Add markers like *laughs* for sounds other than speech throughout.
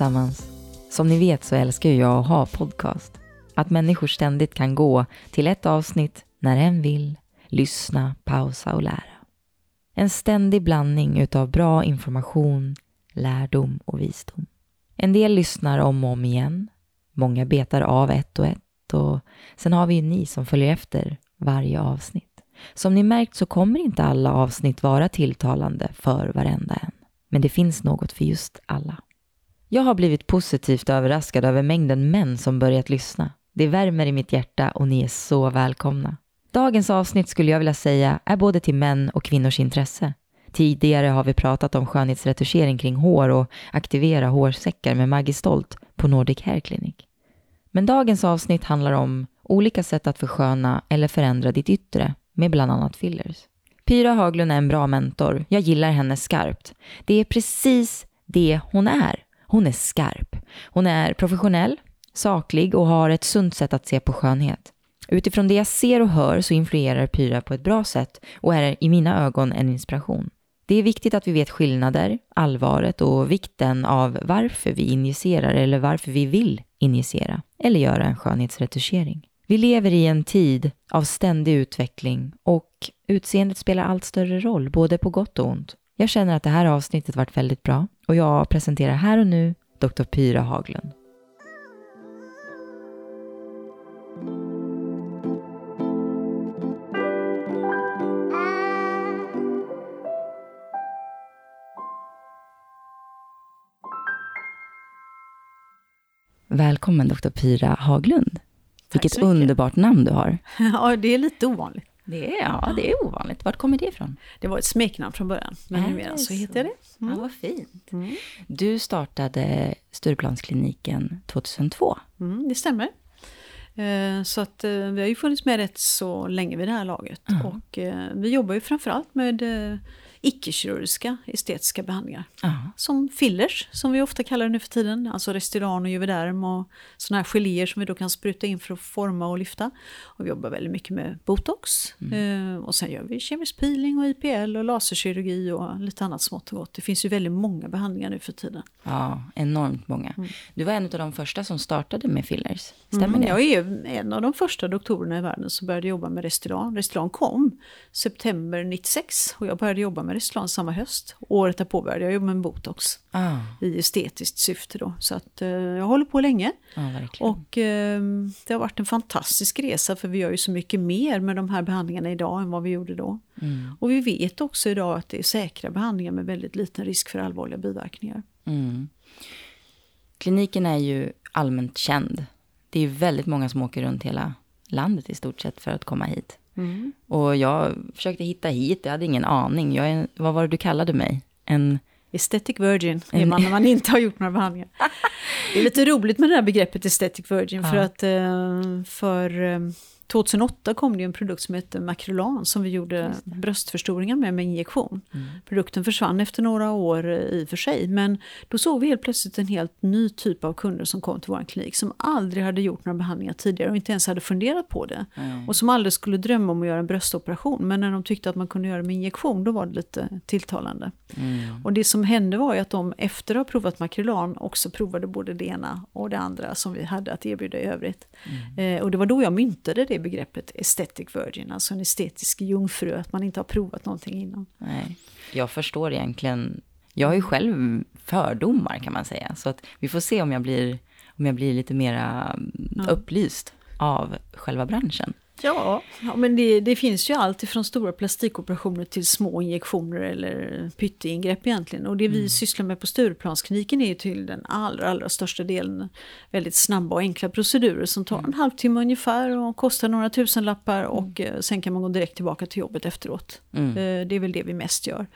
Allesammans! Som ni vet så älskar jag att ha podcast. Att människor ständigt kan gå till ett avsnitt när en vill, lyssna, pausa och lära. En ständig blandning utav bra information, lärdom och visdom. En del lyssnar om och om igen. Många betar av ett och ett och sen har vi ju ni som följer efter varje avsnitt. Som ni märkt så kommer inte alla avsnitt vara tilltalande för varenda en. Men det finns något för just alla. Jag har blivit positivt överraskad över mängden män som börjat lyssna. Det värmer i mitt hjärta och ni är så välkomna. Dagens avsnitt skulle jag vilja säga är både till män och kvinnors intresse. Tidigare har vi pratat om skönhetsretuschering kring hår och aktivera hårsäckar med Maggie Stolt på Nordic Hair Clinic. Men dagens avsnitt handlar om olika sätt att försköna eller förändra ditt yttre med bland annat fillers. Pyra Haglund är en bra mentor. Jag gillar henne skarpt. Det är precis det hon är. Hon är skarp. Hon är professionell, saklig och har ett sunt sätt att se på skönhet. Utifrån det jag ser och hör så influerar Pyra på ett bra sätt och är i mina ögon en inspiration. Det är viktigt att vi vet skillnader, allvaret och vikten av varför vi injicerar eller varför vi vill injicera eller göra en skönhetsretuschering. Vi lever i en tid av ständig utveckling och utseendet spelar allt större roll, både på gott och ont. Jag känner att det här avsnittet varit väldigt bra och jag presenterar här och nu Dr. Pyra Haglund. Välkommen Dr. Pyra Haglund. Vilket underbart namn du har. *laughs* Ja, det är lite ovanligt. Det är, ja, det är ovanligt. Vart kommer det ifrån? Det var ett smeknamn från början, men numera så heter jag det. Mm. Ja, vad fint. Mm. Du startade Stureplanskliniken 2002. Mm, det stämmer. Eh, så att eh, vi har ju funnits med rätt så länge vid det här laget. Mm. Och eh, vi jobbar ju framförallt med icke-kirurgiska estetiska behandlingar. Aha. Som fillers, som vi ofta kallar det nu för tiden. Alltså Restylan och Juvederm och sådana här geléer som vi då kan spruta in för att forma och lyfta. Och vi jobbar väldigt mycket med botox. Mm. Eh, och sen gör vi kemisk peeling och IPL och laserkirurgi och lite annat smått och gott. Det finns ju väldigt många behandlingar nu för tiden. Ja, enormt många. Mm. Du var en av de första som startade med fillers, stämmer mm, det? Jag är en av de första doktorerna i världen som började jobba med Restylan. Restylan kom september 96 och jag började jobba med med Ryssland samma höst. Året därpå började jag jobba med botox. Ah. I estetiskt syfte då. Så att eh, jag håller på länge. Ah, och eh, det har varit en fantastisk resa för vi gör ju så mycket mer med de här behandlingarna idag än vad vi gjorde då. Mm. Och vi vet också idag att det är säkra behandlingar med väldigt liten risk för allvarliga biverkningar. Mm. Kliniken är ju allmänt känd. Det är väldigt många som åker runt hela landet i stort sett för att komma hit. Mm. Och jag försökte hitta hit, jag hade ingen aning. Jag är, vad var det du kallade mig? En... Aesthetic virgin är man när man inte har gjort några behandlingar. *laughs* Det är lite roligt med det här begreppet aesthetic virgin ja. för att eh, för eh, 2008 kom det en produkt som hette Macrolan som vi gjorde bröstförstoringar med med injektion. Mm. Produkten försvann efter några år i och för sig men då såg vi helt plötsligt en helt ny typ av kunder som kom till vår klinik som aldrig hade gjort några behandlingar tidigare och inte ens hade funderat på det. Mm. Och som aldrig skulle drömma om att göra en bröstoperation men när de tyckte att man kunde göra det med injektion då var det lite tilltalande. Mm. Och det som hände var ju att de efter att ha provat Macrolan också provade både det ena och det andra som vi hade att erbjuda i övrigt. Mm. Eh, och det var då jag myntade det begreppet aesthetic virgin, alltså en estetisk jungfru, att man inte har provat någonting innan. Nej, jag förstår egentligen. Jag har ju själv fördomar kan man säga, så att vi får se om jag blir, om jag blir lite mera ja. upplyst av själva branschen. Ja, ja men det, det, finns ju allt ifrån stora plastikoperationer till små injektioner eller pytteingrepp egentligen. Och det vi mm. sysslar med på Stureplanskliniken är ju till den allra, allra största delen väldigt snabba och enkla procedurer som tar mm. en halvtimme ungefär och kostar några tusenlappar mm. och eh, sen kan man gå direkt tillbaka till jobbet efteråt. Mm. Eh, det är väl det vi mest gör.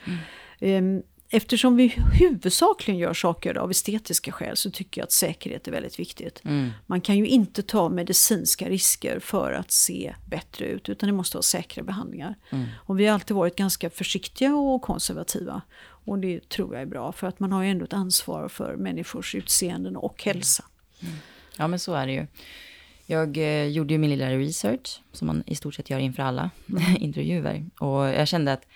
Mm. Eftersom vi huvudsakligen gör saker av estetiska skäl så tycker jag att säkerhet är väldigt viktigt. Mm. Man kan ju inte ta medicinska risker för att se bättre ut utan det måste vara säkra behandlingar. Mm. Och vi har alltid varit ganska försiktiga och konservativa. Och det tror jag är bra för att man har ju ändå ett ansvar för människors utseenden och hälsa. Mm. Ja men så är det ju. Jag eh, gjorde ju min lilla research som man i stort sett gör inför alla mm. *laughs* intervjuer. Och jag kände att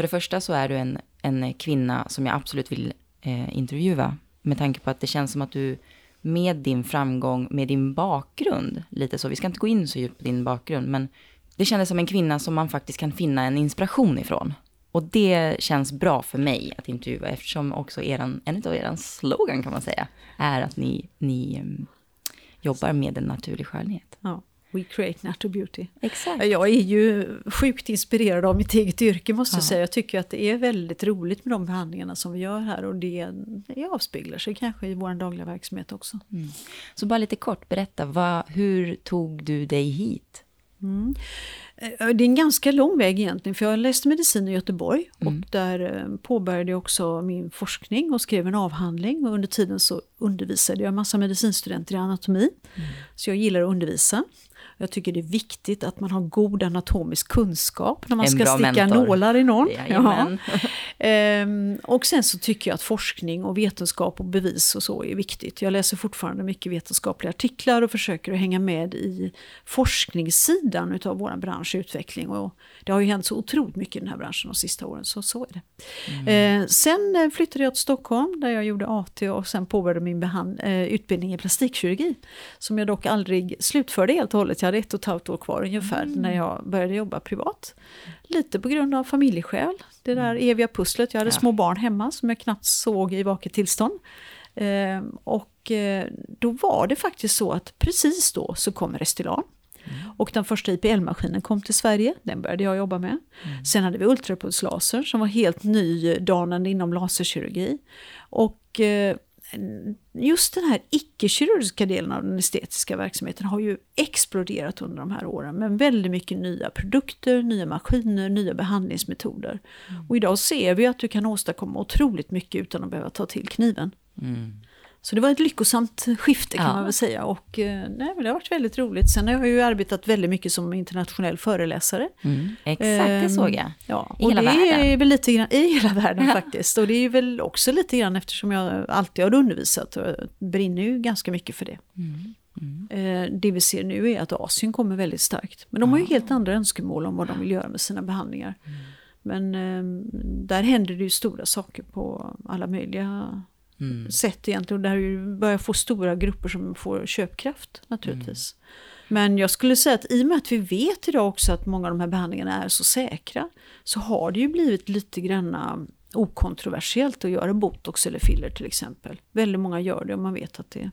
för det första så är du en, en kvinna som jag absolut vill eh, intervjua med tanke på att det känns som att du med din framgång, med din bakgrund, lite så, vi ska inte gå in så djupt på din bakgrund, men det kändes som en kvinna som man faktiskt kan finna en inspiration ifrån. Och det känns bra för mig att intervjua eftersom också eran, en av er slogan kan man säga är att ni, ni mm, jobbar med en naturlig skönhet. Ja. We create natural beauty. Exakt. Jag är ju sjukt inspirerad av mitt eget yrke måste jag säga. Jag tycker att det är väldigt roligt med de behandlingarna som vi gör här och det, det avspeglar sig kanske i vår dagliga verksamhet också. Mm. Så bara lite kort, berätta, vad, hur tog du dig hit? Mm. Eh, det är en ganska lång väg egentligen, för jag läste medicin i Göteborg mm. och där eh, påbörjade jag också min forskning och skrev en avhandling och under tiden så undervisade jag massa medicinstudenter i anatomi. Mm. Så jag gillar att undervisa. Jag tycker det är viktigt att man har god anatomisk kunskap när man en ska sticka mentor. nålar i någon. Ja. ehm, och sen så tycker jag att forskning och vetenskap och bevis och så är viktigt. Jag läser fortfarande mycket vetenskapliga artiklar och försöker att hänga med i forskningssidan utav vår bransch utveckling. Och det har ju hänt så otroligt mycket i den här branschen de sista åren, så så är det. Mm. Ehm, sen eh, flyttade jag till Stockholm där jag gjorde AT och sen påbörjade min eh, utbildning i plastikkirurgi. Som jag dock aldrig slutförde helt och hållet. Jag hade ett och ett halvt år kvar ungefär mm. när jag började jobba privat. Lite på grund av familjeskäl, det där mm. eviga pusslet. Jag hade ja. små barn hemma som jag knappt såg i vaket tillstånd. Eh, och eh, då var det faktiskt så att precis då så kom Restylan. Mm. Och den första IPL-maskinen kom till Sverige, den började jag jobba med. Mm. Sen hade vi ultrapulslaser som var helt nydanande inom laserkirurgi. Och eh, just den här icke-kirurgiska delen av den estetiska verksamheten har ju exploderat under de här åren med väldigt mycket nya produkter, nya maskiner, nya behandlingsmetoder. Mm. Och idag ser vi att du kan åstadkomma otroligt mycket utan att behöva ta till kniven. Mm. Så det var ett lyckosamt skifte kan ja. man väl säga och eh, nej, det har varit väldigt roligt. Sen har jag ju arbetat väldigt mycket som internationell föreläsare. Mm, exakt, det ehm, såg jag. Ja, I hela det världen. Är väl lite grann, I hela världen *laughs* faktiskt. Och det är väl också lite grann eftersom jag alltid har undervisat och brinner ju ganska mycket för det. Mm. Mm. Eh, det vi ser nu är att Asien kommer väldigt starkt. Men de har ju helt andra önskemål om vad de vill göra med sina behandlingar. Mm. Men eh, där händer det ju stora saker på alla möjliga mm. sätt egentligen. Och där börjar få stora grupper som får köpkraft naturligtvis. Mm. Men jag skulle säga att i och med att vi vet idag också att många av de här behandlingarna är så säkra så har det ju blivit lite granna okontroversiellt att göra botox eller filler till exempel. Väldigt många gör det och man vet att det är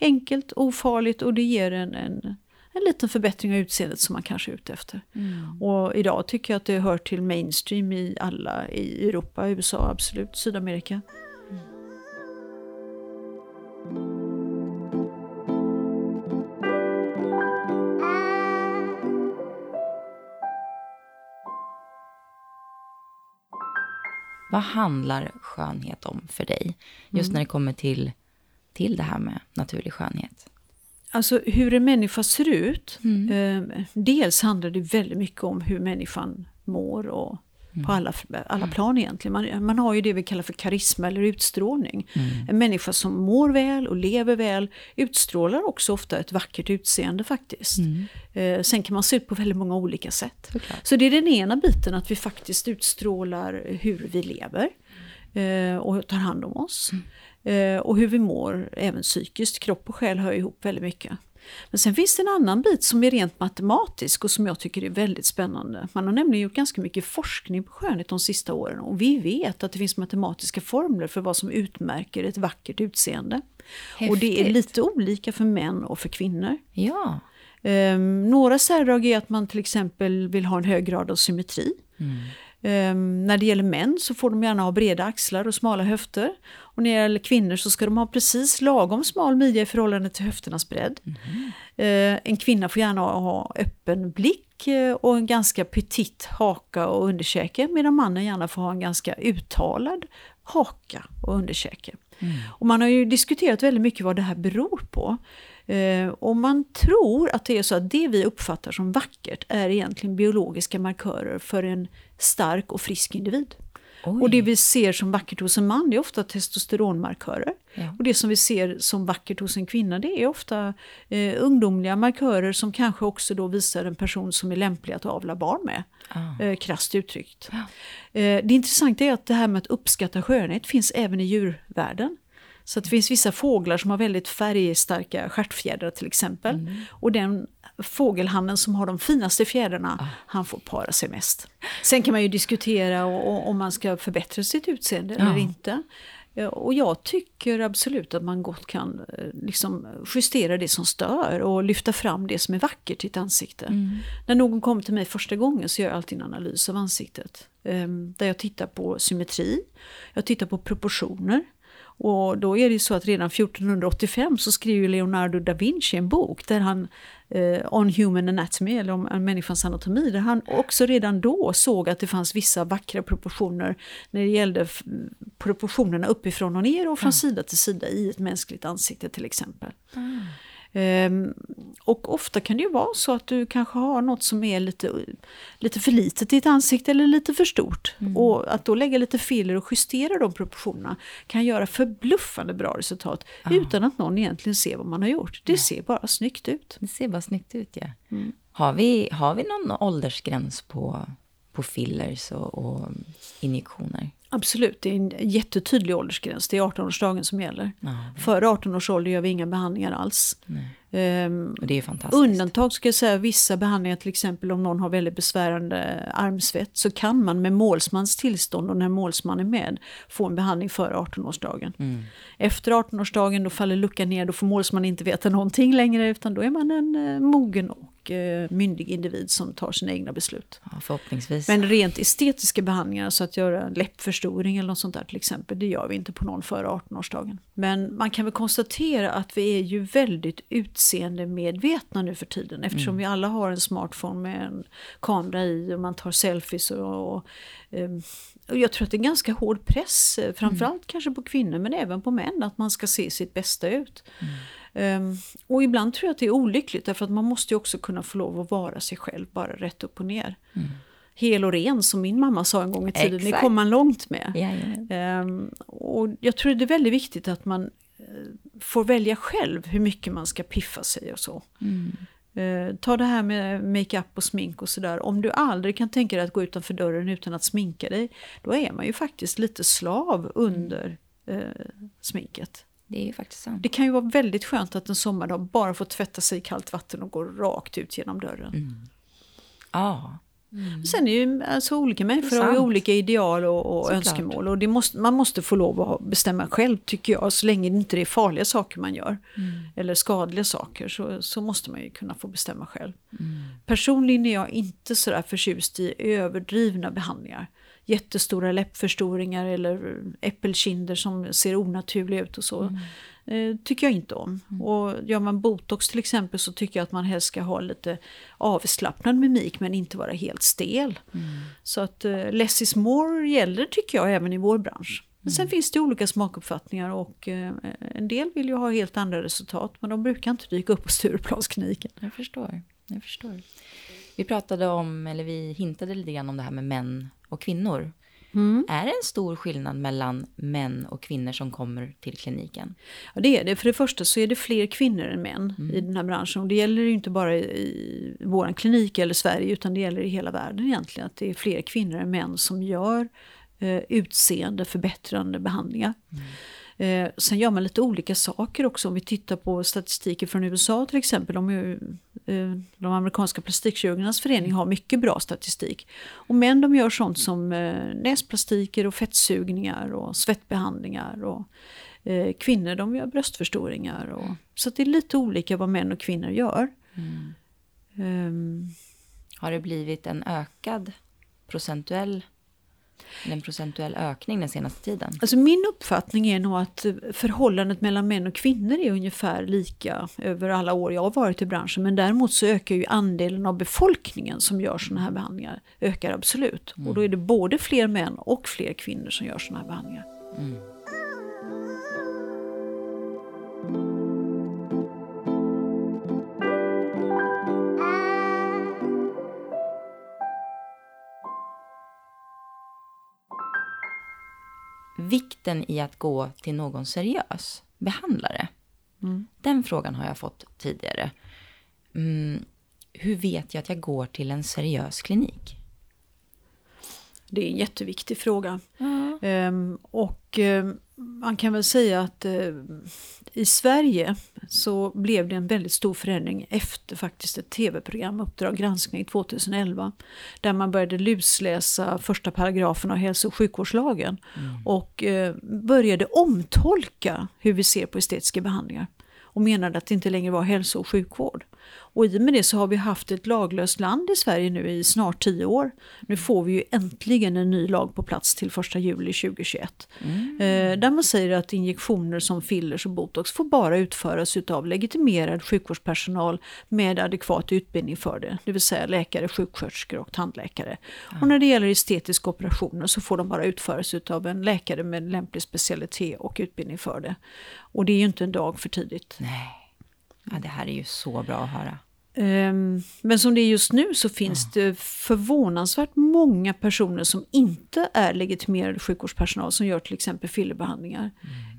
enkelt, ofarligt och det ger en, en, en liten förbättring av utseendet som man kanske är ute efter. Mm. Och idag tycker jag att det hör till mainstream i alla, i Europa, USA, absolut, Sydamerika. Vad handlar skönhet om för dig? Just mm. när det kommer till, till det här med naturlig skönhet. Alltså hur en människa ser ut. Mm. Eh, dels handlar det väldigt mycket om hur människan mår och Mm. På alla, alla mm. plan egentligen. Man, man har ju det vi kallar för karisma eller utstrålning. Mm. En människa som mår väl och lever väl utstrålar också ofta ett vackert utseende faktiskt. Mm. Eh, sen kan man se ut på väldigt många olika sätt. Okay. Så det är den ena biten, att vi faktiskt utstrålar hur vi lever. Eh, och tar hand om oss. Mm. Eh, och hur vi mår även psykiskt. Kropp och själ hör ihop väldigt mycket. Men sen finns det en annan bit som är rent matematisk och som jag tycker är väldigt spännande. Man har nämligen gjort ganska mycket forskning på skönhet de sista åren och vi vet att det finns matematiska formler för vad som utmärker ett vackert utseende. Häftigt. Och det är lite olika för män och för kvinnor. Ja. Um, några särdrag är att man till exempel vill ha en hög grad av symmetri. Mm. Um, när det gäller män så får de gärna ha breda axlar och smala höfter. Och när det gäller kvinnor så ska de ha precis lagom smal midja i förhållande till höfternas bredd. Mm. En kvinna får gärna ha öppen blick uh, och en ganska petit haka och underkäke medan mannen gärna får ha en ganska uttalad haka och underkäke. Mm. Och man har ju diskuterat väldigt mycket vad det här beror på. Eh, och man tror att det är så att det vi uppfattar som vackert är egentligen biologiska markörer för en stark och frisk individ. Oj. Och det vi ser som vackert hos en man det är ofta testosteronmarkörer. Ja. Och det som vi ser som vackert hos en kvinna det är ofta eh, ungdomliga markörer som kanske också då visar en person som är lämplig att avla barn med. Ah. Eh, krasst uttryckt. Ja. Eh, det intressanta är att det här med att uppskatta skönhet finns även i djurvärlden. Så att det finns vissa fåglar som har väldigt färgstarka stjärtfjädrar till exempel. Mm. Och den fågelhannen som har de finaste fjädrarna, Ah. han får para sig mest. Sen kan man ju diskutera om man ska förbättra sitt utseende eller Ja. inte. Ja, Och jag tycker absolut att man gott kan eh, liksom justera det som stör och lyfta fram det som är vackert i ett ansikte. Mm. När någon kommer till mig första gången så gör jag alltid en analys av ansiktet. ehm, Där jag tittar på symmetri, jag tittar på proportioner. Och då är det ju så att redan 1485 så skriver Leonardo da Vinci en bok där han eh, On Human Anatomy, eller om människans anatomi, där han också redan då såg att det fanns vissa vackra proportioner när det gällde proportionerna uppifrån och ner och från sida till sida i ett mänskligt ansikte till exempel. Ehm, och ofta kan det ju vara så att du kanske har något som är lite, lite för litet i ditt ansikte eller lite för stort. Och att då lägga lite filler och justera de proportionerna kan göra förbluffande bra resultat utan att någon egentligen ser vad man har gjort. Det ser bara snyggt ut. Det ser bara snyggt ut, ja. Mm. Har, vi, har vi någon åldersgräns på, på fillers och, och injektioner? Absolut, det är en jättetydlig åldersgräns. Det är 18-årsdagen som gäller. Ja, Före 18 års ålder gör vi inga behandlingar alls. Och det är fantastiskt. Undantag ska jag säga, vissa behandlingar till exempel om någon har väldigt besvärande armsvett så kan man med målsmans tillstånd och när målsman är med få en behandling före 18-årsdagen. Mm. Efter 18-årsdagen då faller luckan ner, då får målsman inte veta någonting längre utan då är man en eh, mogen och eh, myndig individ som tar sina egna beslut. Ja, förhoppningsvis. Men rent estetiska behandlingar, så att göra läppförstoring eller något sånt där till exempel, det gör vi inte på någon före 18-årsdagen. Men man kan väl konstatera att vi är ju väldigt utseendemedvetna nu för tiden eftersom vi alla har en smartphone med en kamera i och man tar selfies och, och, och jag tror att det är en ganska hård press, eh, framförallt kanske på kvinnor men även på män, att man ska se sitt bästa ut. Ehm, och ibland tror jag att det är olyckligt därför att man måste ju också kunna få lov att vara sig själv, bara rätt upp och ner. Hel och ren som min mamma sa en gång i tiden, det Exakt. kom man långt med. Jajamän. Ehm, och jag tror det är väldigt viktigt att man eh, får välja själv hur mycket man ska piffa sig och så. Eh, ta det här med makeup och smink och sådär. Om du aldrig kan tänka dig att gå utanför dörren utan att sminka dig, då är man ju faktiskt lite slav under eh, sminket. Det är ju faktiskt sant. Det kan ju vara väldigt skönt att en sommardag bara få tvätta sig i kallt vatten och gå rakt ut genom dörren. Ja. Sen är ju alltså, olika människor har ju olika ideal och, och önskemål. Och det måste, man måste få lov att bestämma själv tycker jag. Så länge det inte är farliga saker man gör. Mm. Eller skadliga saker så, så måste man ju kunna få bestämma själv. Mm. Personligen är jag inte sådär förtjust i överdrivna behandlingar. Jättestora läppförstoringar eller äppelkinder som ser onaturliga ut och så. Mm. Eh, tycker jag inte om. Och gör man botox till exempel så tycker jag att man helst ska ha lite avslappnad mimik men inte vara helt stel. Så att eh, less is more gäller tycker jag även i vår bransch. Men sen finns det olika smakuppfattningar och eh, en del vill ju ha helt andra resultat men de brukar inte dyka upp på Stureplanskliniken. Jag förstår. Jag förstår. Vi pratade om, eller vi hintade lite grann om det här med män och kvinnor. Är det en stor skillnad mellan män och kvinnor som kommer till kliniken? Ja, det är det. För det första så är det fler kvinnor än män i den här branschen. Och det gäller ju inte bara i vår klinik eller Sverige utan det gäller i hela världen egentligen. Att det är fler kvinnor än män som gör eh, utseende förbättrande behandlingar. Eh, sen gör man lite olika saker också. Om vi tittar på statistiken från USA till exempel. De, eh, de amerikanska plastikkirurgernas förening har mycket bra statistik. Och män de gör sånt som eh, näsplastiker och fettsugningar och svettbehandlingar. Och, eh, kvinnor de gör bröstförstoringar. Och, så det är lite olika vad män och kvinnor gör. Ehm, Har det blivit en ökad procentuell, en procentuell ökning den senaste tiden? Alltså min uppfattning är nog att förhållandet mellan män och kvinnor är ungefär lika över alla år jag har varit i branschen. Men däremot så ökar ju andelen av befolkningen som gör sådana här behandlingar ökar absolut. Och då är det både fler män och fler kvinnor som gör sådana här behandlingar. Vikten i att gå till någon seriös behandlare. Den frågan har jag fått tidigare. Mm, hur vet jag att jag går till en seriös klinik? Det är en jätteviktig fråga. Ehm, och ehm, man kan väl säga att eh, i Sverige så blev det en väldigt stor förändring efter faktiskt ett tv-program, Uppdrag granskning 2011, där man började lusläsa första paragrafen av hälso och sjukvårdslagen mm. och eh, började omtolka hur vi ser på estetiska behandlingar och menade att det inte längre var hälso och sjukvård. Och i och med det så har vi haft ett laglöst land i Sverige nu i snart tio år. Nu får vi ju äntligen en ny lag på plats till 1 juli 2021. Mm. Eh, där man säger att injektioner som fillers och botox får bara utföras av legitimerad sjukvårdspersonal med adekvat utbildning för det. Det vill säga läkare, sjuksköterskor och tandläkare. Mm. Och när det gäller estetiska operationer så får de bara utföras av en läkare med lämplig specialitet och utbildning för det. Och det är ju inte en dag för tidigt. Nej. Ja, det här är ju så bra att höra. Um, men som det är just nu så finns mm. det förvånansvärt många personer som inte är legitimerade sjukvårdspersonal som gör till exempel fillerbehandlingar.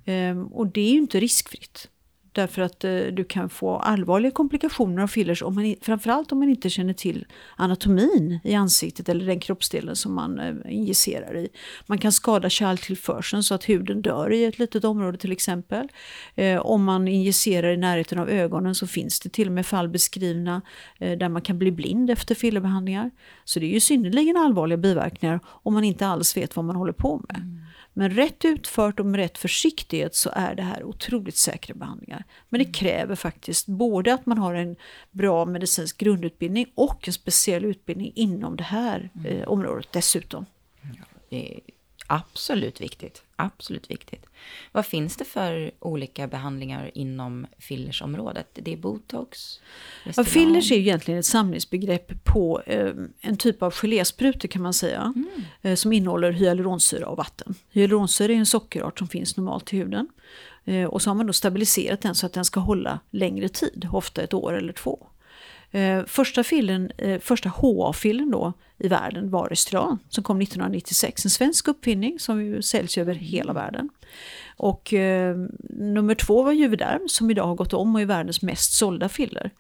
Mm. Um, och det är ju inte riskfritt. Därför att eh, du kan få allvarliga komplikationer av fillers, om man, framförallt om man inte känner till anatomin i ansiktet eller den kroppsdelen som man eh, injicerar i. Man kan skada kärltillförseln så att huden dör i ett litet område till exempel. Eh, om man injicerar i närheten av ögonen så finns det till och med fall beskrivna eh, där man kan bli blind efter fillerbehandlingar. Så det är ju synnerligen allvarliga biverkningar om man inte alls vet vad man håller på med. Mm. Men rätt utfört och med rätt försiktighet så är det här otroligt säkra behandlingar. Men det mm. kräver faktiskt både att man har en bra medicinsk grundutbildning och en speciell utbildning inom det här mm. eh, området dessutom. det är absolut viktigt. Absolut viktigt. Vad finns det för olika behandlingar inom fillersområdet? Det är botox? Ja, fillers är ju egentligen ett samlingsbegrepp på eh, en typ av gelésprutor kan man säga. Mm. Eh, som innehåller hyaluronsyra och vatten. Hyaluronsyra är en sockerart som finns normalt i huden. Eh, och så har man då stabiliserat den så att den ska hålla längre tid, ofta ett år eller två. Eh, första, filmen, eh, första HA-filmen då i världen var Restauran som kom 1996. En svensk uppfinning som ju säljs över hela världen. Och eh, nummer två var Juvederm som idag har gått om och är världens mest sålda filler.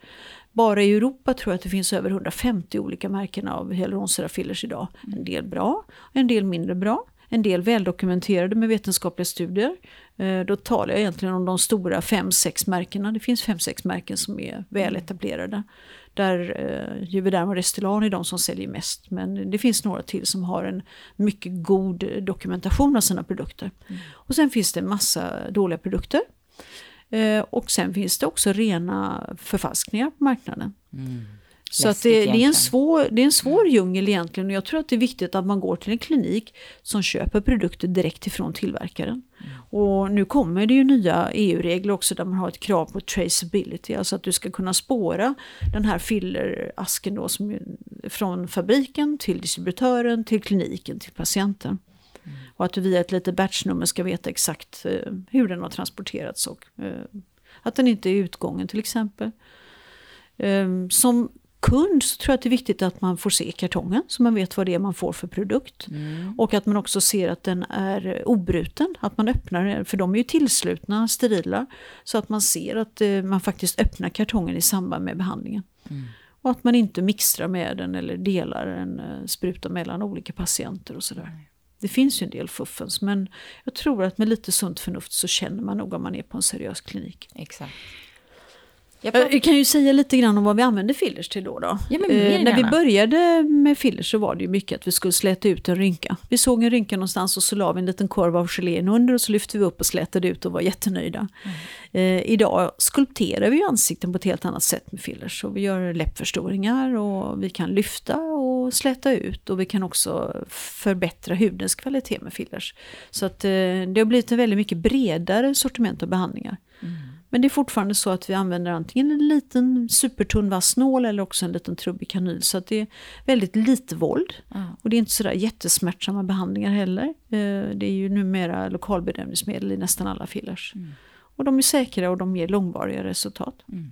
Bara i Europa tror jag att det finns över 150 olika märken av hyaluronsyrafillers idag. En del bra, en del mindre bra. En del väldokumenterade med vetenskapliga studier. Eh, då talar jag egentligen om de stora 5-6 märkena. Det finns 5-6 märken som är väl etablerade. Där eh, Juvederm och Restylane är de som säljer mest. Men det finns några till som har en mycket god dokumentation av sina produkter. Mm. Och sen finns det en massa dåliga produkter. Eh, och sen finns det också rena förfalskningar på marknaden. Mm. Så att det, det, är en svår, det är en svår djungel egentligen och jag tror att det är viktigt att man går till en klinik som köper produkter direkt ifrån tillverkaren. Mm. Och nu kommer det ju nya EU-regler också där man har ett krav på traceability, alltså att du ska kunna spåra den här fillerasken då som, från fabriken till distributören, till kliniken, till patienten. Mm. Och att du via ett litet batchnummer ska veta exakt eh, hur den har transporterats och eh, att den inte är utgången till exempel. Um, som kund så tror jag att det är viktigt att man får se kartongen så man vet vad det är man får för produkt. Mm. Och att man också ser att den är obruten, att man öppnar den, för de är ju tillslutna, sterila. Så att man ser att eh, man faktiskt öppnar kartongen i samband med behandlingen. Mm. Och att man inte mixtrar med den eller delar en eh, spruta mellan olika patienter och sådär. Mm. Det finns ju en del fuffens men jag tror att med lite sunt förnuft så känner man nog om man är på en seriös klinik. Exakt. Jag kan ju säga lite grann om vad vi använder fillers till då. då. Ja, eh, när vi började med fillers så var det ju mycket att vi skulle släta ut en rynka. Vi såg en rynka någonstans och så la vi en liten korv av gelén under och så lyfte vi upp och slätade ut och var jättenöjda. Mm. Eh, idag skulpterar vi ansikten på ett helt annat sätt med fillers. Så vi gör läppförstoringar och vi kan lyfta och släta ut och vi kan också förbättra hudens kvalitet med fillers. Så att eh, det har blivit en väldigt mycket bredare sortiment av behandlingar. Mm. Men det är fortfarande så att vi använder antingen en liten supertunn vass nål eller också en liten trubbig kanyl. Så att det är väldigt lite våld. Mm. Och det är inte sådär jättesmärtsamma behandlingar heller. Eh, det är ju numera lokalbedömningsmedel i nästan alla fillers. Mm. Och de är säkra och de ger långvariga resultat. Mm.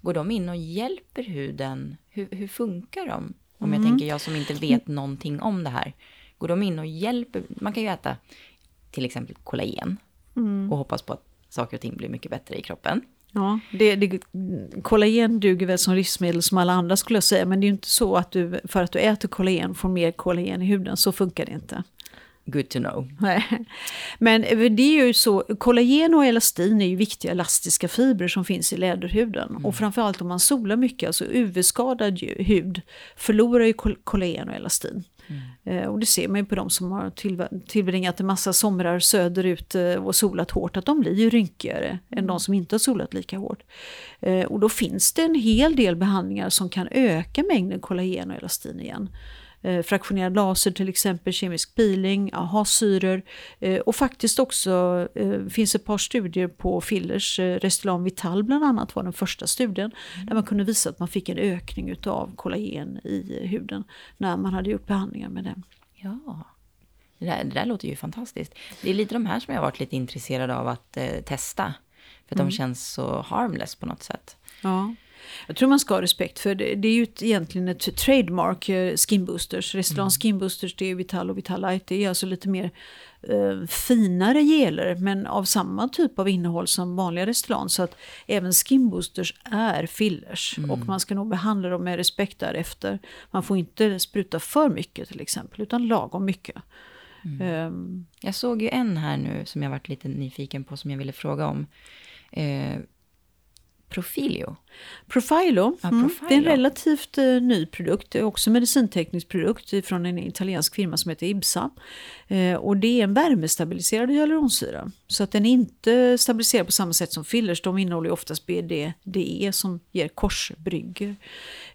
Går de in och hjälper huden? Hur, hur funkar de? Om jag mm. tänker jag som inte vet någonting om det här. Går de in och hjälper? Man kan ju äta till exempel kollagen mm. och hoppas på att saker och ting blir mycket bättre i kroppen. Ja, det, det, kollagen duger väl som livsmedel som alla andra skulle jag säga, men det är ju inte så att du för att du äter kollagen får mer kollagen i huden, så funkar det inte good to know. Men det är ju så, kollagen och elastin är ju viktiga elastiska fibrer som finns i läderhuden. Mm. Och framförallt om man solar mycket, alltså UV-skadad hud, förlorar ju kollagen och elastin. Mm. Och det ser man ju på de som har tillbringat en massa somrar söderut eh, och solat hårt, att de blir ju rynkigare mm. än de som inte har solat lika hårt. Eh, och då finns det en hel del behandlingar som kan öka mängden kollagen och elastin igen eh, fraktionerad laser till exempel, kemisk peeling, AHA-syror eh, och faktiskt också eh, finns ett par studier på fillers, eh, Restylane Vital bland annat var den första studien, mm. där man kunde visa att man fick en ökning utav kollagen i huden när man hade gjort behandlingar med den. Ja. Det där, det där låter ju fantastiskt. Det är lite de här som jag har varit lite intresserad av att eh, testa. För att mm. de känns så harmless på något sätt. Ja. Jag tror man ska ha respekt för det. Det är ju egentligen ett trademark, eh, Skin Boosters. Restylane mm. Skin Boosters, det är Vital och Vitalite. Det är alltså lite mer eh, finare geler men av samma typ av innehåll som vanliga Restylane. Så att även Skin Boosters är fillers mm. och man ska nog behandla dem med respekt därefter. Man får inte spruta för mycket till exempel utan lagom mycket. Mm. Um, jag såg ju en här nu som jag varit lite nyfiken på som jag ville fråga om. Eh, Profilio. Profilo, ja, mm, det är en relativt uh, ny produkt. Det är också medicinteknisk produkt från en italiensk firma som heter Ibsa. Uh, och det är en värmestabiliserad hyaluronsyra. Så att den är inte stabiliserad på samma sätt som fillers. De innehåller oftast BDDE som ger korsbrygger.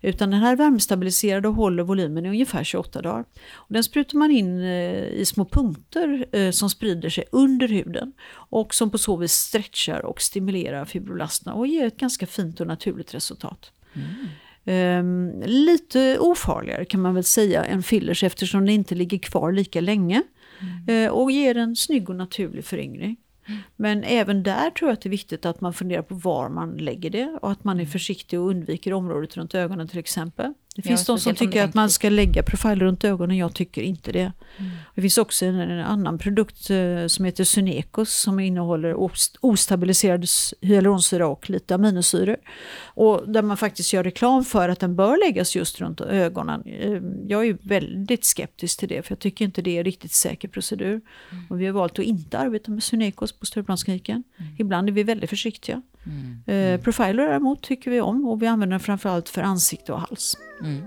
Utan den här värmestabiliserade håller volymen i ungefär 28 dagar. Och den sprutar man in eh, i små punkter eh, som sprider sig under huden. Och som på så vis stretchar och stimulerar fibroblasterna och ger ett ganska fint och naturligt naturligt resultat. Mm. Um, lite ofarligare kan man väl säga än fillers eftersom det inte ligger kvar lika länge. Mm. Uh, och ger en snygg och naturlig föryngring. Mm. Men även där tror jag att det är viktigt att man funderar på var man lägger det och att man är mm. försiktig och undviker området runt ögonen till exempel. Det finns ja, de som tycker att man ska lägga profiler runt ögonen, jag tycker inte det. Mm. Det finns också en, en annan produkt uh, som heter Synecos som innehåller ostabiliserad hyaluronsyra och lite aminosyror. Och där man faktiskt gör reklam för att den bör läggas just runt ögonen. Uh, jag är väldigt skeptisk till det för jag tycker inte det är riktigt säker procedur. Mm. Och vi har valt att inte arbeta med Synecos på Stureplanskliniken. Mm. Ibland är vi väldigt försiktiga. Mm. Eh, profiler däremot tycker vi om och vi använder den framförallt för ansikte och hals. Mm.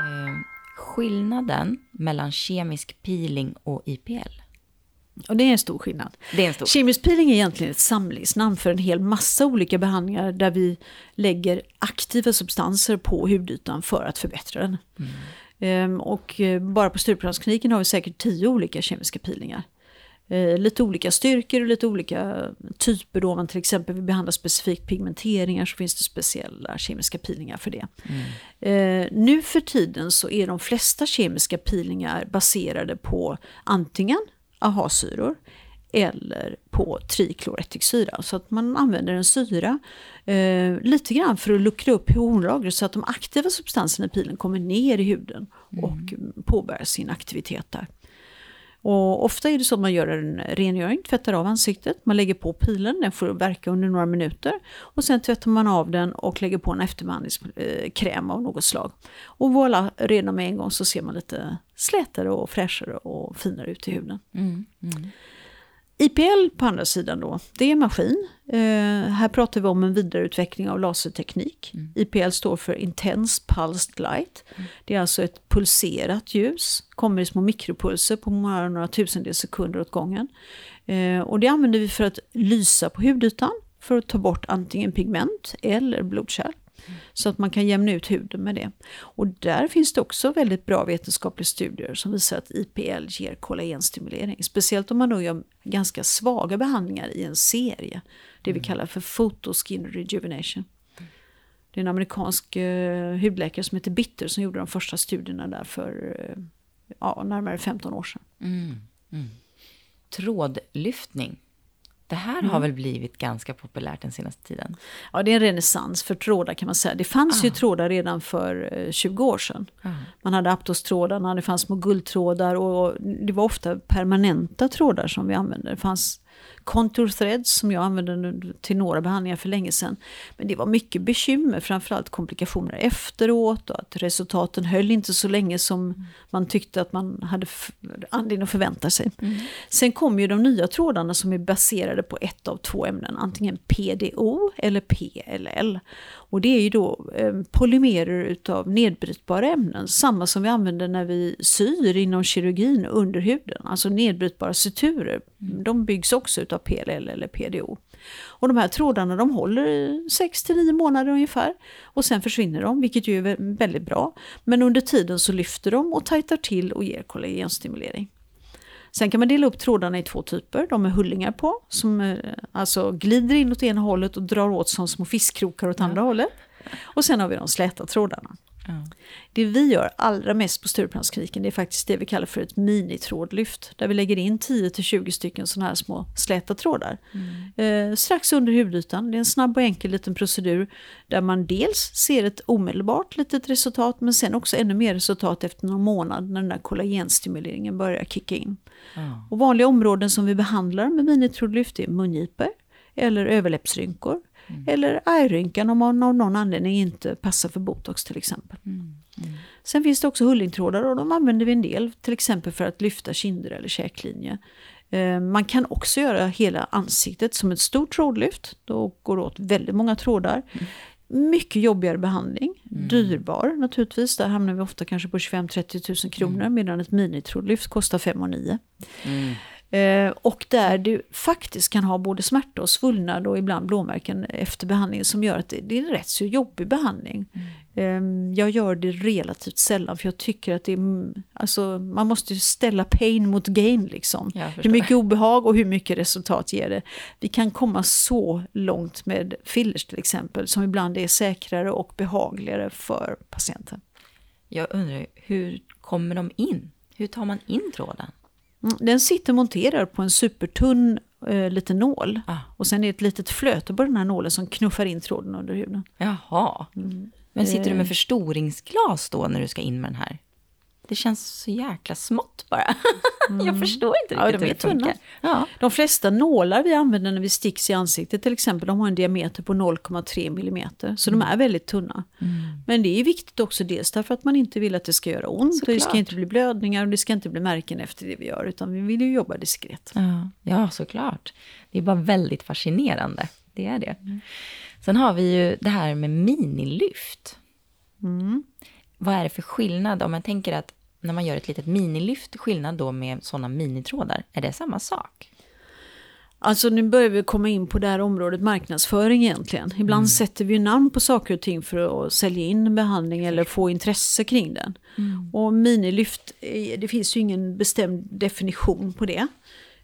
Eh, skillnaden mellan kemisk peeling och IPL? Och det är en stor skillnad. Det är en stor. Kemisk peeling är egentligen ett samlingsnamn för en hel massa olika behandlingar där vi lägger aktiva substanser på hudytan för att förbättra den. Mm. Um, och eh, bara på Stureplanskliniken har vi säkert tio olika kemiska peelingar. Uh, lite olika styrkor och lite olika typer. Då om man till exempel vill behandla specifikt pigmenteringar så finns det speciella kemiska peelingar för det. Mm. Uh, nu för tiden så är de flesta kemiska peelingar baserade på antingen AHA-syror eller på trikloretiksyra. Så att man använder en syra eh, lite grann för att luckra upp hornlagret så att de aktiva substanserna i pilen kommer ner i huden och mm. påbörjar sin aktivitet där. Och ofta är det så att man gör en rengöring, tvättar av ansiktet, man lägger på pilen, den får verka under några minuter och sen tvättar man av den och lägger på en efterbehandlingskräm av något slag. Och voilà, redan med en gång så ser man lite slätare och fräschare och finare ut i huden. Mm, mm. IPL på andra sidan då, det är maskin. Eh, här pratar vi om en vidareutveckling av laserteknik. Mm. IPL står för Intense Pulsed Light. Det är alltså ett pulserat ljus, kommer i små mikropulser på några, några tusendels sekunder åt gången. Eh, och det använder vi för att lysa på hudytan, för att ta bort antingen pigment eller blodkärl. Så att man kan jämna ut huden med det. Och där finns det också väldigt bra vetenskapliga studier som visar att IPL ger kollagenstimulering. Speciellt om man då gör ganska svaga behandlingar i en serie. Det vi mm. kallar för photoskin rejuvenation. Det är en amerikansk uh, hudläkare som heter Bitter som gjorde de första studierna där för uh, ja, närmare 15 år sedan. Mm. Mm. Trådlyftning det här mm. har väl blivit ganska populärt den senaste tiden? Ja, det är en renässans för trådar kan man säga. Det fanns ah. ju trådar redan för 20 eh, år sedan. Ah. Man hade aptostrådarna, det fanns små guldtrådar och det var ofta permanenta trådar som vi använde. Det fanns Contour threads som jag använde till några behandlingar för länge sedan. Men det var mycket bekymmer, framförallt komplikationer efteråt och att resultaten höll inte så länge som man tyckte att man hade anledning att förvänta sig. Mm. Sen kom ju de nya trådarna som är baserade på ett av två ämnen, antingen PDO eller PLL. Och det är ju då eh, polymerer utav nedbrytbara ämnen, samma som vi använder när vi syr inom kirurgin under huden. Alltså nedbrytbara suturer, mm. de byggs också utav PLL eller PDO. Och de här trådarna de håller 6 9 månader ungefär. Och sen försvinner de, vilket ju är väldigt bra. Men under tiden så lyfter de och tajtar till och ger kollagenstimulering. Sen kan man dela upp trådarna i två typer. De med hullingar på, som eh, alltså glider in åt ena hållet och drar åt som små fiskkrokar åt ja. andra hållet. Och sen har vi de släta trådarna. Det vi gör allra mest på Stureplanskliniken det är faktiskt det vi kallar för ett minitrådlyft. Där vi lägger in 10-20 stycken sådana här små släta trådar. Mm. Eh, strax under hudytan. Det är en snabb och enkel liten procedur. Där man dels ser ett omedelbart litet resultat men sen också ännu mer resultat efter någon månad när den där kollagenstimuleringen börjar kicka in. Mm. Och vanliga områden som vi behandlar med minitrådlyft är mungipor eller överläppsrynkor Mm. Eller ärrynkan om man av någon anledning inte passar för botox till exempel. Mm. Mm. Sen finns det också hullingtrådar och de använder vi en del, till exempel för att lyfta kinder eller käklinje. Eh, man kan också göra hela ansiktet som ett stort trådlyft. Då går det åt väldigt många trådar. Mm. Mycket jobbigare behandling, mm. dyrbar naturligtvis. Där hamnar vi ofta kanske på 25-30 000 kronor mm. medan ett minitrådlyft kostar 5 9. Mm. Eh, och där du faktiskt kan ha både smärta och svullnad och ibland blåmärken efter behandlingen som gör att det, det är en rätt så jobbig behandling. Mm. Eh, jag gör det relativt sällan för jag tycker att det är, alltså, man måste ställa pain mot gain liksom. Hur mycket obehag och hur mycket resultat ger det. Vi kan komma så långt med fillers till exempel som ibland är säkrare och behagligare för patienten. Jag undrar, hur kommer de in? Hur tar man in tråden? Mm, den sitter monterad på en supertunn eh, liten nål. Ah. Och sen är det ett litet flöte på den här nålen som knuffar in tråden under huden. Jaha. Mm. Men sitter du med eh. förstoringsglas då när du ska in med den här? Det känns så jäkla smått bara. *laughs* Mm. jag förstår inte riktigt ja, de hur det funkar. Ja. De flesta nålar vi använder när vi sticks i ansiktet till exempel, de har en diameter på 0,3 mm. Så mm. de är väldigt tunna. Mm. Men det är viktigt också dels därför att man inte vill att det ska göra ont. Såklart. Det ska inte bli blödningar och det ska inte bli märken efter det vi gör. Utan vi vill ju jobba diskret. Ja, ja såklart. Det är bara väldigt fascinerande. Det är det. Mm. Sen har vi ju det här med minilyft. Mm. Vad är det för skillnad om man tänker att när man gör ett litet minilyft, skillnad då med sådana minitrådar? Är det samma sak? Alltså nu börjar vi komma in på det här området marknadsföring egentligen. Ibland mm. sätter vi namn på saker och ting för att sälja in behandling eller få intresse kring den. Mm. Och minilyft, det finns ju ingen bestämd definition på det.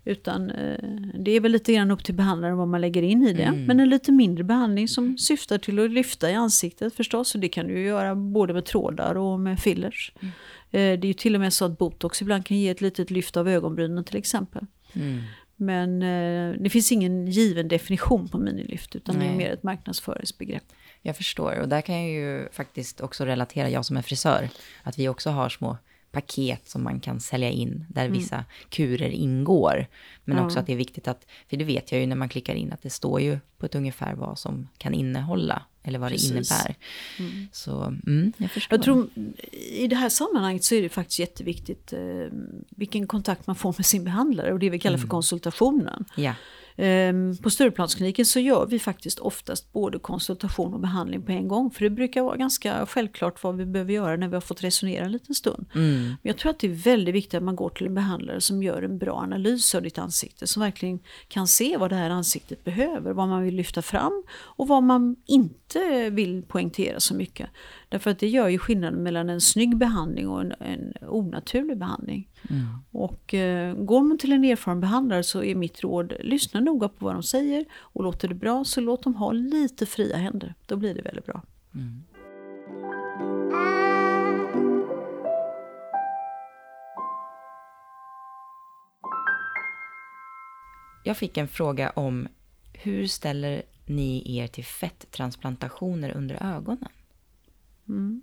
Utan eh, det är väl lite grann upp till behandlaren vad man lägger in i det. Mm. Men en lite mindre behandling som syftar till att lyfta i ansiktet förstås. Och det kan du göra både med trådar och med fillers. Mm. Eh, det är ju till och med så att botox ibland kan ge ett litet lyft av ögonbrynen till exempel. Mm. Men eh, det finns ingen given definition på minilyft utan Nej. det är mer ett marknadsföringsbegrepp. Jag förstår och där kan jag ju faktiskt också relatera, jag som är frisör, att vi också har små paket som man kan sälja in, där mm. vissa kurer ingår. Men ja. också att det är viktigt att, för det vet jag ju när man klickar in, att det står ju på ett ungefär vad som kan innehålla, eller vad Precis. det innebär. Mm. Så mm, jag förstår. Jag tror, I det här sammanhanget så är det faktiskt jätteviktigt eh, vilken kontakt man får med sin behandlare, och det vi kallar för mm. konsultationen. Ja. Ehm, på Stureplanskliniken så gör vi faktiskt oftast både konsultation och behandling på en gång. För det brukar vara ganska självklart vad vi behöver göra när vi har fått resonera en liten stund. Mm. Men jag tror att det är väldigt viktigt att man går till en behandlare som gör en bra analys av ditt ansikte. Som verkligen kan se vad det här ansiktet behöver, vad man vill lyfta fram och vad man inte vill poängtera så mycket. Därför att det gör ju skillnaden mellan en snygg behandling och en, en onaturlig behandling. Mm. Och eh, går man till en erfaren behandlare så är mitt råd, lyssna noga på vad de säger och låter det bra så låt dem ha lite fria händer. Då blir det väldigt bra. Mm. Jag fick en fråga om hur ställer ni er till fetttransplantationer under ögonen? Mm.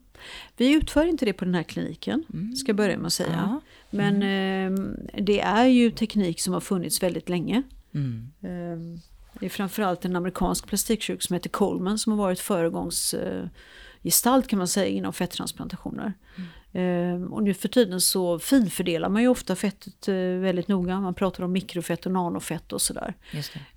Vi utför inte det på den här kliniken, mm. ska jag börja med att säga. Ja. Men mm. eh, det är ju teknik som har funnits väldigt länge. Mm. Ehm, det är framförallt en amerikansk plastikkirurg som heter Coleman som har varit föregångsgestalt kan man säga inom fettransplantationer. Ehm, och nu för tiden så finfördelar man ju ofta fettet eh, väldigt noga. Man pratar om mikrofett och nanofett och sådär.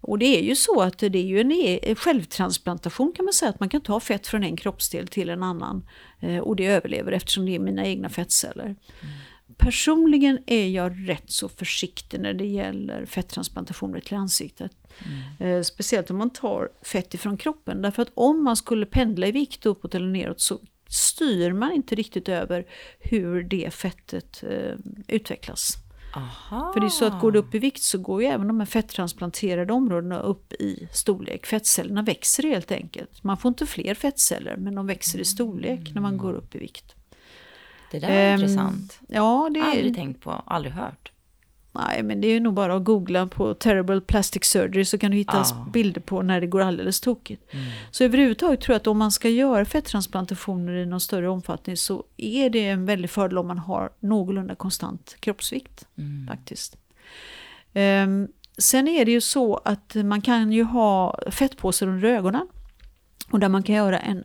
Och det är ju så att det är ju en e självtransplantation kan man säga. Att man kan ta fett från en kroppsdel till en annan. Eh, och det överlever eftersom det är mina egna fettceller. Mm. Personligen är jag rätt så försiktig när det gäller fetttransplantationer till ansiktet. Mm. Eh, speciellt om man tar fett ifrån kroppen. Därför att om man skulle pendla i vikt uppåt eller neråt så styr man inte riktigt över hur det fettet eh, utvecklas. Aha. För det är så att går det upp i vikt så går ju även de här fetttransplanterade områdena upp i storlek. Fettcellerna växer helt enkelt. Man får inte fler fettceller men de växer i storlek mm. när man går upp i vikt. Det där är um, intressant. Ja, det är... Aldrig tänkt på, aldrig hört. Nej, men det är nog bara att googla på terrible plastic surgery så kan du hitta ah. bilder på när det går alldeles tokigt. Mm. Så överhuvudtaget tror jag att om man ska göra fetttransplantationer i någon större omfattning så är det en väldig fördel om man har någorlunda konstant kroppsvikt. Mm. faktiskt. Um, sen är det ju så att man kan ju ha fettpåsar under ögonen. Och där man kan göra en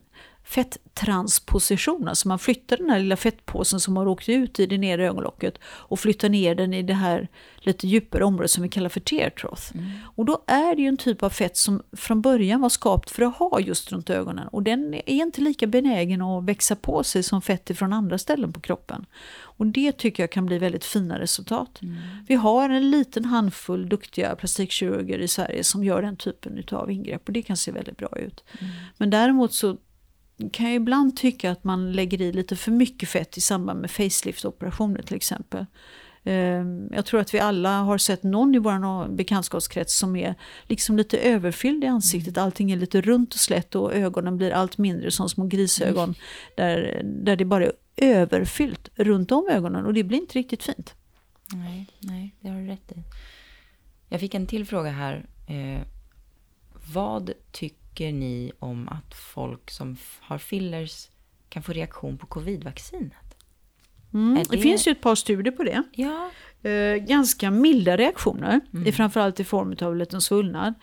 fetttransposition. Alltså man flyttar den här lilla fettpåsen som har åkt ut i det nedre ögonlocket och flyttar ner den i det här lite djupare området som vi kallar för tear trough. Mm. Och då är det ju en typ av fett som från början var skapt för att ha just runt ögonen. Och den är inte lika benägen att växa på sig som fett från andra ställen på kroppen. Och det tycker jag kan bli väldigt fina resultat. Mm. Vi har en liten handfull duktiga plastikkirurger i Sverige som gör den typen av ingrepp och det kan se väldigt bra ut. Mm. Men däremot så kan jag ibland tycka att man lägger i lite för mycket fett i samband med facelift-operationer till exempel. Ehm, jag tror att vi alla har sett någon i vår bekantskapskrets som är liksom lite överfylld i ansiktet. Mm. Allting är lite runt och slätt och ögonen blir allt mindre som små grisögon. Där, där det bara är överfyllt runt om ögonen och det blir inte riktigt fint. Nej, nej det har du rätt i. Jag fick en till fråga här. Eh, vad tycker tycker ni om att folk som har fillers kan få reaktion på covid-vaccinet? Mm, det... det... finns ju ett par studier på det. Ja. Eh, ganska milda reaktioner, mm. framförallt i form av en liten svullnad.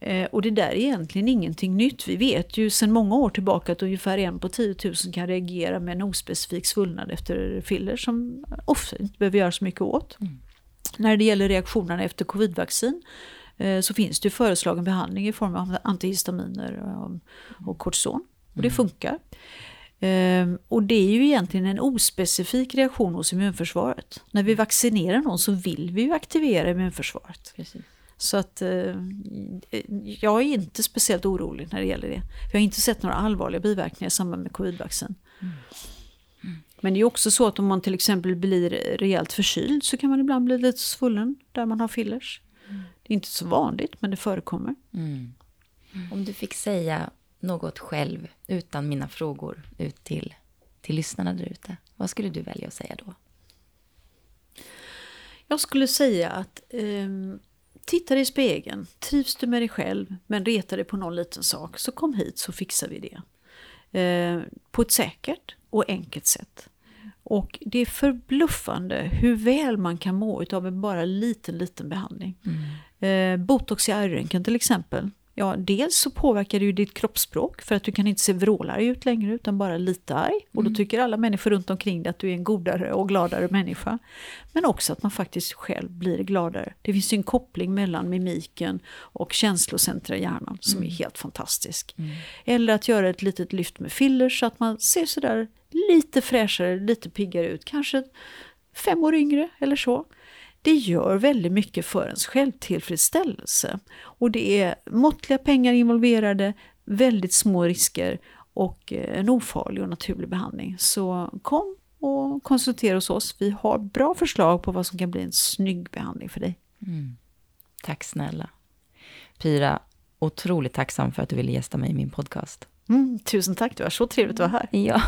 Eh, och det där är egentligen ingenting nytt. Vi vet ju sedan många år tillbaka att ungefär en på 10 000 kan reagera med en ospecifik svullnad efter filler som ofta inte behöver göra så mycket åt. Mm. När det gäller reaktionerna efter covidvaccin så finns det föreslagen behandling i form av antihistaminer och kortison. Och det mm. funkar. Ehm, och det är ju egentligen en ospecifik reaktion hos immunförsvaret. När vi vaccinerar någon så vill vi ju aktivera immunförsvaret. Precis. Så att eh, jag är inte speciellt orolig när det gäller det. Jag har inte sett några allvarliga biverkningar i samband med covidvaccin. Mm. Mm. Men det är också så att om man till exempel blir rejält förkyld så kan man ibland bli lite svullen där man har fillers. Det är inte så vanligt, men det förekommer. Mm. Mm. Om du fick säga något själv, utan mina frågor, ut till, till lyssnarna där ute, vad skulle du välja att säga då? Jag skulle säga att eh, titta dig i spegeln. Trivs du med dig själv, men retar dig på någon liten sak, så kom hit så fixar vi det. Eh, på ett säkert och enkelt sätt. Och det är förbluffande hur väl man kan må av en bara liten, liten behandling. Mm. Eh, botox i ärrynken till exempel. Ja, dels så påverkar det ju ditt kroppsspråk för att du kan inte se vrålarg ut längre utan bara lite arg. Och då mm. tycker alla människor runt omkring dig att du är en godare och gladare människa. Men också att man faktiskt själv blir gladare. Det finns ju en koppling mellan mimiken och känslocentra i hjärnan som mm. är helt fantastisk. Mm. Eller att göra ett litet lyft med fillers så att man ser sådär lite fräschare, lite piggare ut. Kanske fem år yngre eller så. Det gör väldigt mycket för ens självtillfredsställelse. Och det är måttliga pengar involverade, väldigt små risker och eh, en ofarlig och naturlig behandling. Så kom och konsultera hos oss. Vi har bra förslag på vad som kan bli en snygg behandling för dig. Mm. Tack snälla. Pira, otroligt tacksam för att du ville gästa mig i min podcast. Mm, tusen tack, det var så trevligt att vara här. Ja.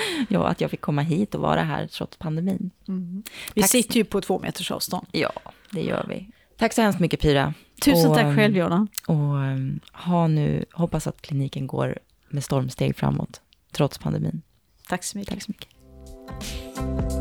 *laughs* ja, att jag fick komma hit och vara här trots pandemin. Mm. Vi tack. sitter ju på två meters avstånd. Ja, det gör vi. Tack så hemskt mycket Pira. Tusen och, tack själv Jonna. Och um, ha nu, hoppas att kliniken går med stormsteg framåt, trots pandemin. Tack så mycket. Tack så mycket.